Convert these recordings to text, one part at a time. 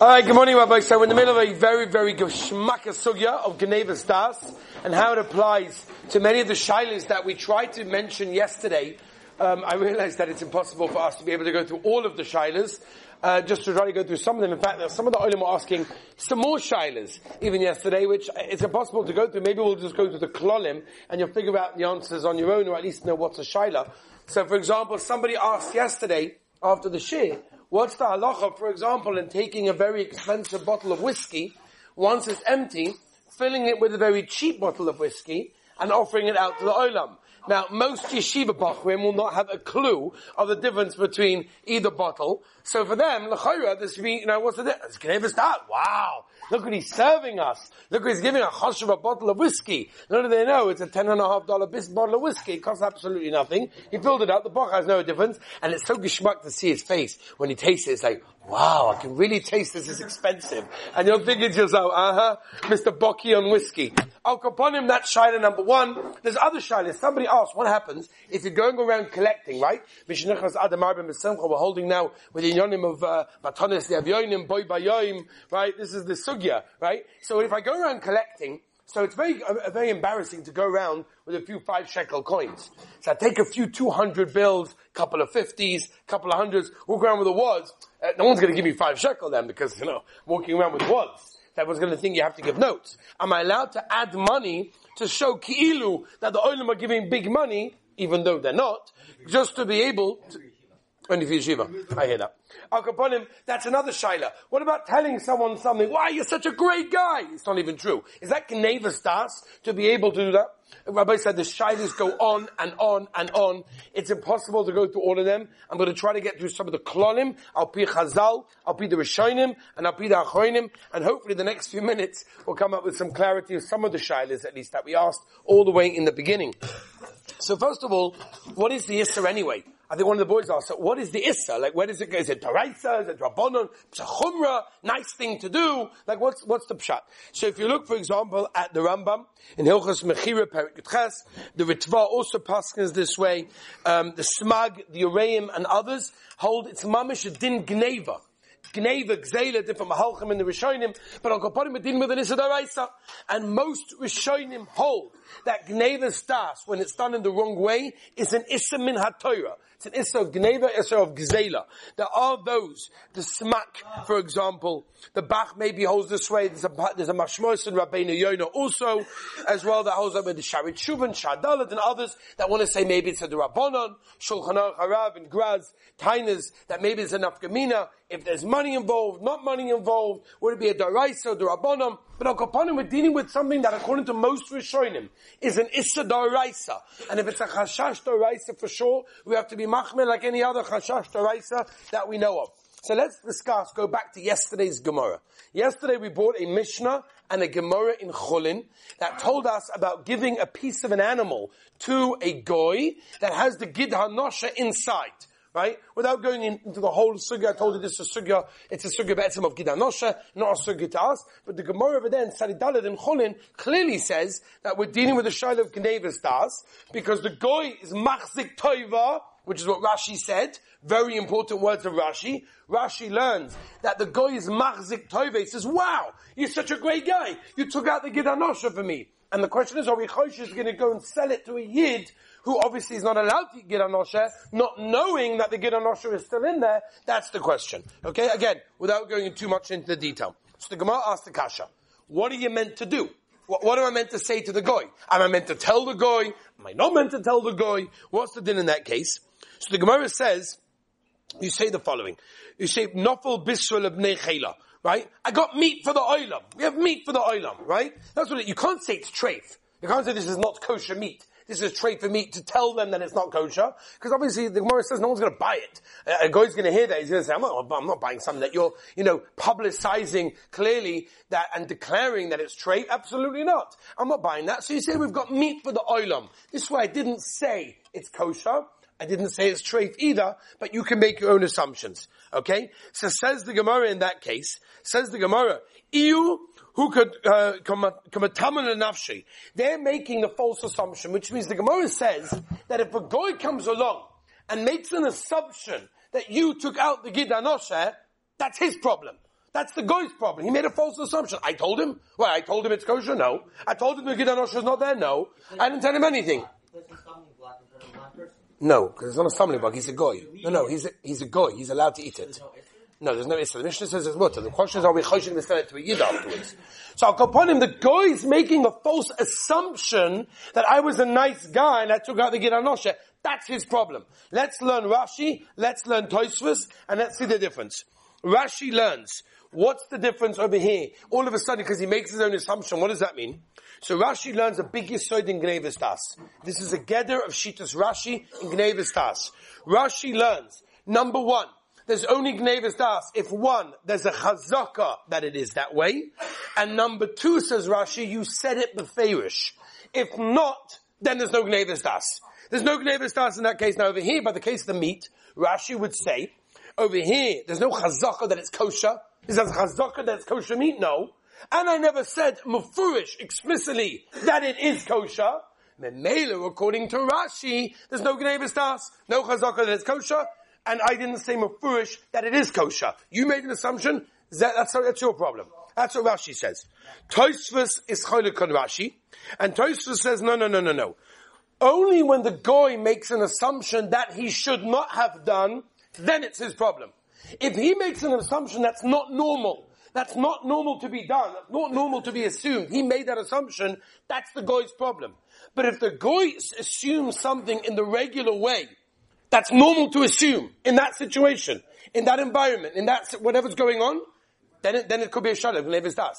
Alright, good morning Rabbi. So we're in the middle of a very, very geschmacka sugya of Genevas Das and how it applies to many of the shilas that we tried to mention yesterday. Um, I realized that it's impossible for us to be able to go through all of the shilas, uh, just to try to go through some of them. In fact, some of the olim were asking some more shilas even yesterday, which it's impossible to go through. Maybe we'll just go to the klolim and you'll figure out the answers on your own or at least know what's a shaila. So for example, somebody asked yesterday after the shir, What's the halacha, for example, in taking a very expensive bottle of whiskey, once it's empty, filling it with a very cheap bottle of whiskey, and offering it out to the olam? Now, most yeshiva bachrim will not have a clue of the difference between either bottle. So for them, l'chayra, this be, you know, what's the difference? Wow. Look what he's serving us. Look what he's giving a hush of a bottle of whiskey. Little do they know it's a ten and a half dollar bottle of whiskey. It costs absolutely nothing. He filled it up. The bach has no difference. And it's so geschmack to see his face when he tastes it. It's like, wow, I can really taste this is expensive. And you're thinking to yourself, uh-huh, Mr. Bocky on whiskey. Al him that shaila number one. There's other shailas. Somebody asked, what happens if you're going around collecting, right? We're holding now with the yonim of uh, Batonis, the Avyonim, Boy Bayoim, right? This is the sugya, right? So if I go around collecting, so it's very, uh, very embarrassing to go around with a few five shekel coins. So I take a few 200 bills, couple of 50s, couple of hundreds, walk around with a wads. Uh, no one's going to give me five shekel then because, you know, walking around with wads. That was going to think you have to give notes. Am I allowed to add money to show ki'ilu that the olim are giving big money, even though they're not, just to be able to, only for yeshiva. I hear that. Al Kaponim, that's another shaila. What about telling someone something? Why, you're such a great guy! It's not even true. Is that Gneva Das to be able to do that? Rabbi said the shailas go on and on and on. It's impossible to go through all of them. I'm going to try to get through some of the klolim. I'll be Chazal, I'll be the Rishonim, and I'll be the Achronim, and hopefully the next few minutes will come up with some clarity of some of the shailas at least that we asked all the way in the beginning. So first of all, what is the Isser anyway? I think one of the boys asked, what is the Issa? Like, where does it go? Is it Taraisa? Is it Rabbanon? It's a Chumrah? Nice thing to do? Like, what's, what's the Pshat? So if you look, for example, at the Rambam, in Hilchas Mechira Perek Yud Ches, the Ritva also passes this way, um, the Smag, the Yereim, and others hold it's Mamish Din Gneva. Gneva, Gzela, different Mahalchim in the Rishonim, but on Kaparim Medin with an Issa And most Rishonim hold that Gnevis Das, when it's done in the wrong way, is an Issa min HaTorah. It's an Issa Gneva, Issa of Gzela. There are those, the Smak, for example, the Bach maybe holds this way, there's a, there's a Mashmos and Rabbeinu Yonah also, as well, that holds up with the Sharit Shuvan, Shadalat, and others that want to say maybe it's a Rabbanon, Shulchan Aruch Harav, and Graz, Tainas, that maybe it's enough Gemina, if there's money involved, not money involved, would it be a Daraisa Darabonim? But Al Kapanim, we're dealing with something that according to most Rishonim is an Issa Daraisa. And if it's a Chashash Daraisa for sure, we have to be Machmir like any other Chashash Daraisa that we know of. So let's discuss, go back to yesterday's Gemara. Yesterday we brought a Mishnah and a Gemara in Cholin that told us about giving a piece of an animal to a goy that has the Gid HaNosha inside right? Without going into the whole sugya, I told you this is a sugya, it's a sugya be'etzim of Gid HaNosha, not a sugya to us, but the Gemara over there in Saridalit and Cholin clearly says that we're dealing with the Shaila of Gnevis Das, because the Goy is Machzik Toiva, which is what Rashi said, very important words of Rashi. Rashi learns that the Goy is Machzik Toiva, he says, wow, you're such a great guy, you took out the Gid HaNosha for me. And the question is, are we Choshish going to go and sell it to a Yid who obviously is not allowed to Gid HaNosha, not knowing that the Gid HaNosha is still in there, that's the question. Okay, again, without going too much into the detail. So the Gemara asks the Kasha, what are you meant to do? What, what am I meant to say to the goy? Am I meant to tell the goy? Am I not meant to tell the goy? What's the din in that case? So the Gemara says, you say the following. You say, Nofel Bisrel of Chela, right? I got meat for the oilam. We have meat for the oilam, right? That's what it, you can't say it's treif. You can't say this is not kosher meat this is a trait for me to tell them that it's not kosher, because obviously the Gemara says no one's going to buy it. A guy's going to hear that, he's going to say, I'm not, I'm not buying something that you're, you know, publicizing clearly that and declaring that it's trait. Absolutely not. I'm not buying that. So you say we've got meat for the oilam. This way I didn't say it's kosher. I didn't say it's treif either, but you can make your own assumptions. Okay? So says the Gemara in that case, says the Gemara, Iu who could uh. They're making a false assumption, which means the Gemara says that if a guy comes along and makes an assumption that you took out the Gid that's his problem. That's the guy's problem. He made a false assumption. I told him. Well, I told him it's kosher. No. I told him the Gid is not there. No. I didn't tell him anything. No, because it's not a stumbling block. He's a goy. No, no, he's a, he's a goy. He's allowed to eat it. No, there's no issue. The Mishnah says it's mutter. The question is, are we choshening to sell it to a yid afterwards? So I'll upon him. The guy is making a false assumption that I was a nice guy and I took out the gid anosha. That's his problem. Let's learn Rashi. Let's learn Tosfos, and let's see the difference. Rashi learns. What's the difference over here? All of a sudden, because he makes his own assumption, what does that mean? So Rashi learns a big yisoid in Gnevis Das. This is a gather of Shitas Rashi in Gnevis Das. Rashi learns, number one, there's only Gnevis Das if one, there's a chazaka that it is that way, and number two, says Rashi, you said it beferish. If not, then there's no Gnevis Das. There's no Gnevis Das in that case. Now over here, by the case of the meat, Rashi would say, over here, there's no chazaka that it's kosher. Is a chazaka that it's kosher meat? No. And I never said mufurish explicitly that it is kosher. Memela, according to Rashi, there's no Gnevis Das, no chazaka that it's kosher, and I didn't say mafurish that it is kosher. You made an assumption. That, that's, that's your problem. That's what Rashi says. Tosfos is cholik on Rashi, and Tosfos says no, no, no, no, no. Only when the goy makes an assumption that he should not have done, then it's his problem. If he makes an assumption that's not normal, that's not normal to be done, that's not normal to be assumed, he made that assumption, that's the goy's problem. But if the goy assumes something in the regular way, that's normal to assume in that situation, in that environment, in that whatever's going on. Then it, then it could be a shalom. Levis does.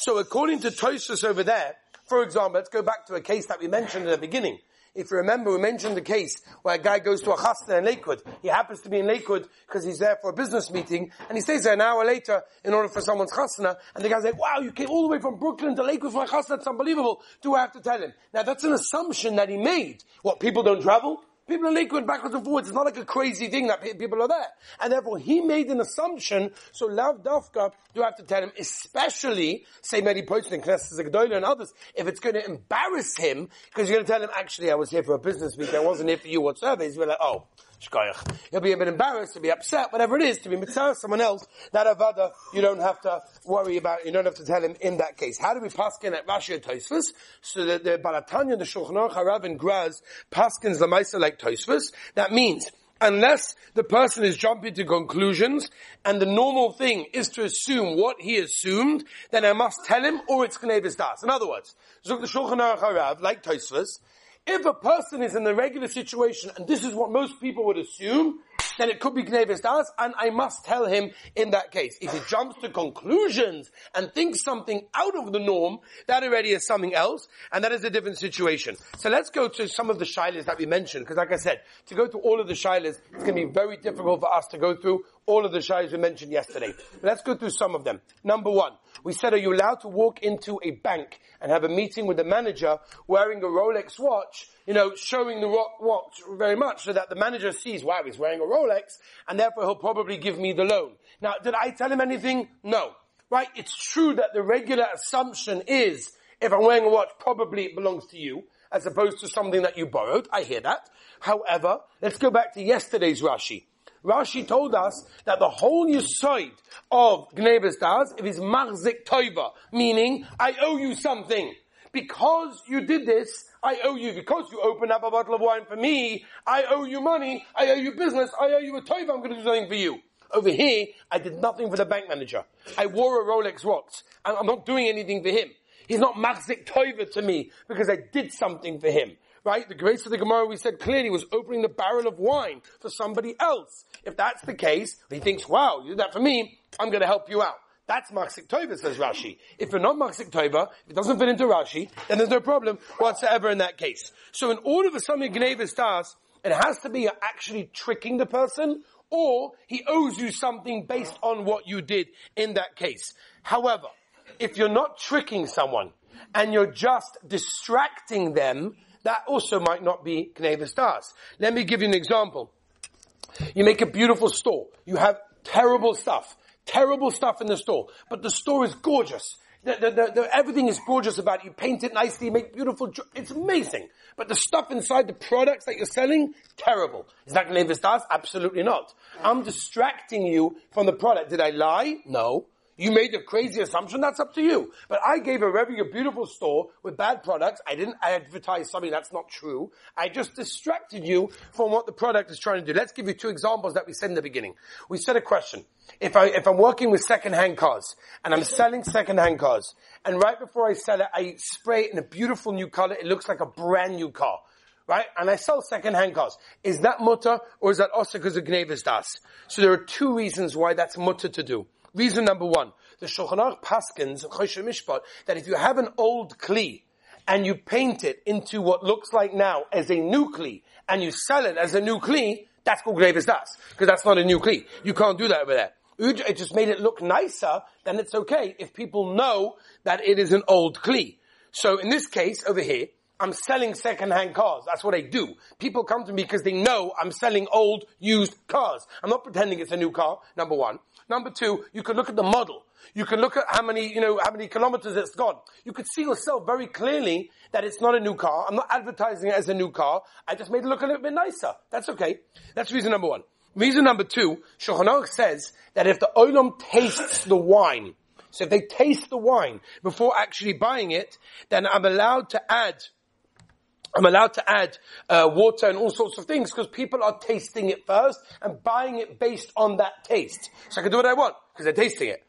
So according to Tosfos over there, for example, let's go back to a case that we mentioned at the beginning. If you remember, we mentioned the case where a guy goes to a chasna in Lakewood. He happens to be in Lakewood because he's there for a business meeting, and he stays there an hour later in order for someone's chasna, and the guy's like, wow, you came all the way from Brooklyn to Lakewood for a chasna, that's unbelievable. Do I have to tell him? Now that's an assumption that he made. What, people don't travel? People are liquid backwards and forwards. It's not like a crazy thing that people are there. And therefore, he made an assumption, so Lav Dafka, you have to tell him, especially, say Mary Poitin, Knesset Zagdoila and others, if it's going to embarrass him, because you're going to tell him, actually, I was here for a business meeting, I wasn't here for you whatsoever, he's be like, oh, shkoyach. He'll be a bit embarrassed, he'll be upset, whatever it is, to be mitzvah someone else, that avada, you don't have to worry about, you don't have to tell him in that case. How do we paskin at Rashi and Tosfos? So that the Baal HaTanya, the Shulchan Aruch, Harav, and Graz, paskins Lamaisa like Tosfos. That means, unless the person is jumping to conclusions and the normal thing is to assume what he assumed, then I must tell him or it's Gnevis Das. In other words, Zuk the Shulchan Aruch Harav, like Tosfos, if a person is in the regular situation, and this is what most people would assume, then it could be Gnevis Das, and I must tell him in that case. If he jumps to conclusions and thinks something out of the norm, that already is something else, and that is a different situation. So let's go to some of the shilas that we mentioned, because like I said, to go through all of the shilas, it's going to be very difficult for us to go through all of the shilas we mentioned yesterday. Let's go through some of them. Number one, we said, are you allowed to walk into a bank and have a meeting with the manager wearing a Rolex watch, you know, showing the watch very much so that the manager sees, wow, he's wearing a Rolex, and therefore he'll probably give me the loan. Now, did I tell him anything? No. Right? It's true that the regular assumption is, if I'm wearing a watch, probably it belongs to you, as opposed to something that you borrowed. I hear that. However, let's go back to yesterday's Rashi. Rashi told us that the whole side of Gnevis Das is Machzik Toiva, meaning, I owe you something. Because you did this, I owe you. Because you opened up a bottle of wine for me, I owe you money, I owe you business, I owe you a Toiva, I'm going to do something for you. Over here, I did nothing for the bank manager. I wore a Rolex watch, and I'm not doing anything for him. He's not Machzik Toiva to me because I did something for him right? The grace of the Gemara, we said clearly, was opening the barrel of wine for somebody else. If that's the case, he thinks, wow, you did that for me, I'm to help you out. That's Machzik Tova, says Rashi. If you're not Machzik Tova, if it doesn't fit into Rashi, then there's no problem whatsoever in that case. So in order for something Gnevis Das, it has to be actually tricking the person, or he owes you something based on what you did in that case. However, if you're not tricking someone, and you're just distracting them, that also might not be Gnevis Das. Let me give you an example. You make a beautiful store. You have terrible stuff. Terrible stuff in the store. But the store is gorgeous. The, the, the, everything is gorgeous about it. You paint it nicely, you make beautiful, it's amazing. But the stuff inside the products that you're selling, terrible. Is that Gnevis Das? Absolutely not. I'm distracting you from the product. Did I lie? No. You made a crazy assumption, that's up to you. But I gave a very beautiful store with bad products. I didn't advertise something that's not true. I just distracted you from what the product is trying to do. Let's give you two examples that we said in the beginning. We said a question. If I, if I'm working with second-hand cars, and I'm selling second-hand cars, and right before I sell it, I spray it in a beautiful new color, it looks like a brand new car right? And I sell second-hand cars. Is that mutter or is that also because of Gnevis Das? So there are two reasons why that's mutter to do. Reason number one, the Shulchan Aruch Paskins, Mishpat, that if you have an old Kli, and you paint it into what looks like now as a new Kli, and you sell it as a new Kli, that's called Gnevis Das. Because that's not a new Kli. You can't do that over there. It just made it look nicer, then it's okay if people know that it is an old Kli. So in this case, over here, I'm selling second-hand cars. That's what I do. People come to me because they know I'm selling old, used cars. I'm not pretending it's a new car, number one. Number two, you can look at the model. You can look at how many, you know, how many kilometers it's gone. You could see yourself very clearly that it's not a new car. I'm not advertising it as a new car. I just made it look a little bit nicer. That's okay. That's reason number one. Reason number two, Shulchan says that if the olam tastes the wine, so if they taste the wine before actually buying it, then I'm allowed to add I'm allowed to add uh, water and all sorts of things because people are tasting it first and buying it based on that taste. So I can do what I want because they're tasting it.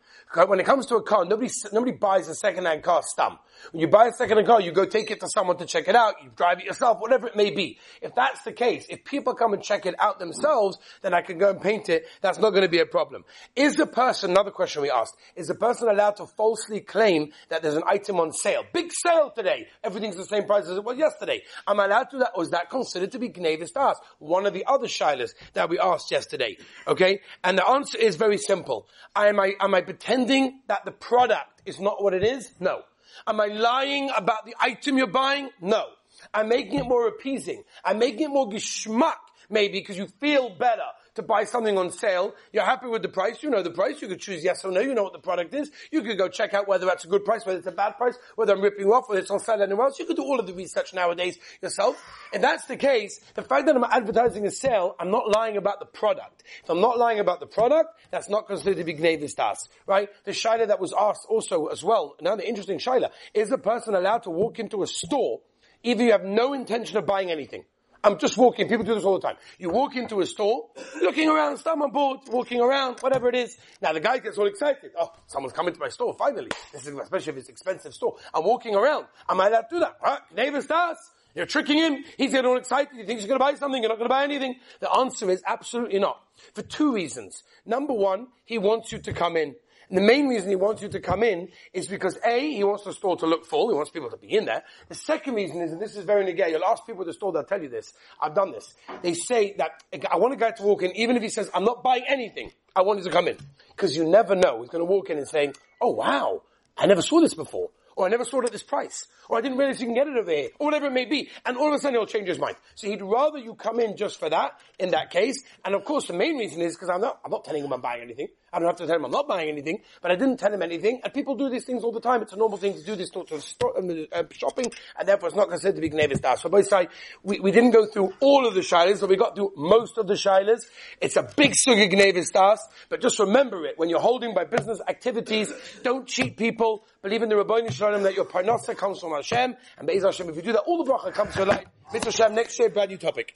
When it comes to a car, nobody, nobody buys a second-hand car stum. When you buy a second-hand car, you go take it to someone to check it out, you drive it yourself, whatever it may be. If that's the case, if people come and check it out themselves, then I can go and paint it. That's not going to be a problem. Is the person, another question we asked, is the person allowed to falsely claim that there's an item on sale? Big sale today. Everything's the same price as it was yesterday. Am I allowed to do that, or is that considered to be Gnevis Das? One of the other shilas that we asked yesterday. Okay? And the answer is very simple. Am I, am I pretending that the product is not what it is? No. Am I lying about the item you're buying? No. I'm making it more appeasing. I'm making it more geschmack, maybe, because you feel better to buy something on sale. You're happy with the price. You know the price. You could choose yes or no. You know what the product is. You could go check out whether that's a good price, whether it's a bad price, whether I'm ripping off, whether it's on sale anywhere else. You could do all of the research nowadays yourself. If that's the case, the fact that I'm advertising a sale, I'm not lying about the product. If I'm not lying about the product, that's not considered to be Gnevis Das, right? The Shaila that was asked also as well, another interesting Shaila, is a person allowed to walk into a store, either you have no intention of buying anything, I'm just walking. People do this all the time. You walk into a store, looking around, stomach bored, walking around, whatever it is. Now the guy gets all excited. Oh, someone's coming to my store, finally. This is, especially if it's expensive store. I'm walking around. Am I allowed to do that? Huh? Starts. You're tricking him. He's getting all excited. He thinks he's going to buy something. You're not going to buy anything. The answer is absolutely not. For two reasons. Number one, he wants you to come in and the main reason he wants you to come in is because A, he wants the store to look full, he wants people to be in there. The second reason is, and this is very negay, you'll ask people at the store, they'll tell you this. I've done this. They say that, I want a guy to walk in, even if he says, I'm not buying anything, I want you to come in. Because you never know. He's going to walk in and saying, oh wow, I never saw this before or I never saw it at this price, or I didn't realize you can get it over here, or whatever it may be. And all of a sudden he'll change his mind. So he'd rather you come in just for that, in that case. And of course the main reason is because I'm not, I'm not telling him I'm buying anything. I don't have to tell him I'm not buying anything, but I didn't tell him anything. And people do these things all the time. It's a normal thing to do this sort of um, uh, shopping, and therefore it's not considered to be Gnevis Das. So both sides, we, we didn't go through all of the shilas, so we got through most of the shilas. It's a big sugi Gnevis Das, but just remember it. When you're holding by business activities, don't cheat people. Believe in the Rabbi Shalom that your parnasa comes from Hashem, and Be'ez Hashem, if you do that, all the bracha comes to your life. Mitzvah Hashem, next year, brand new topic.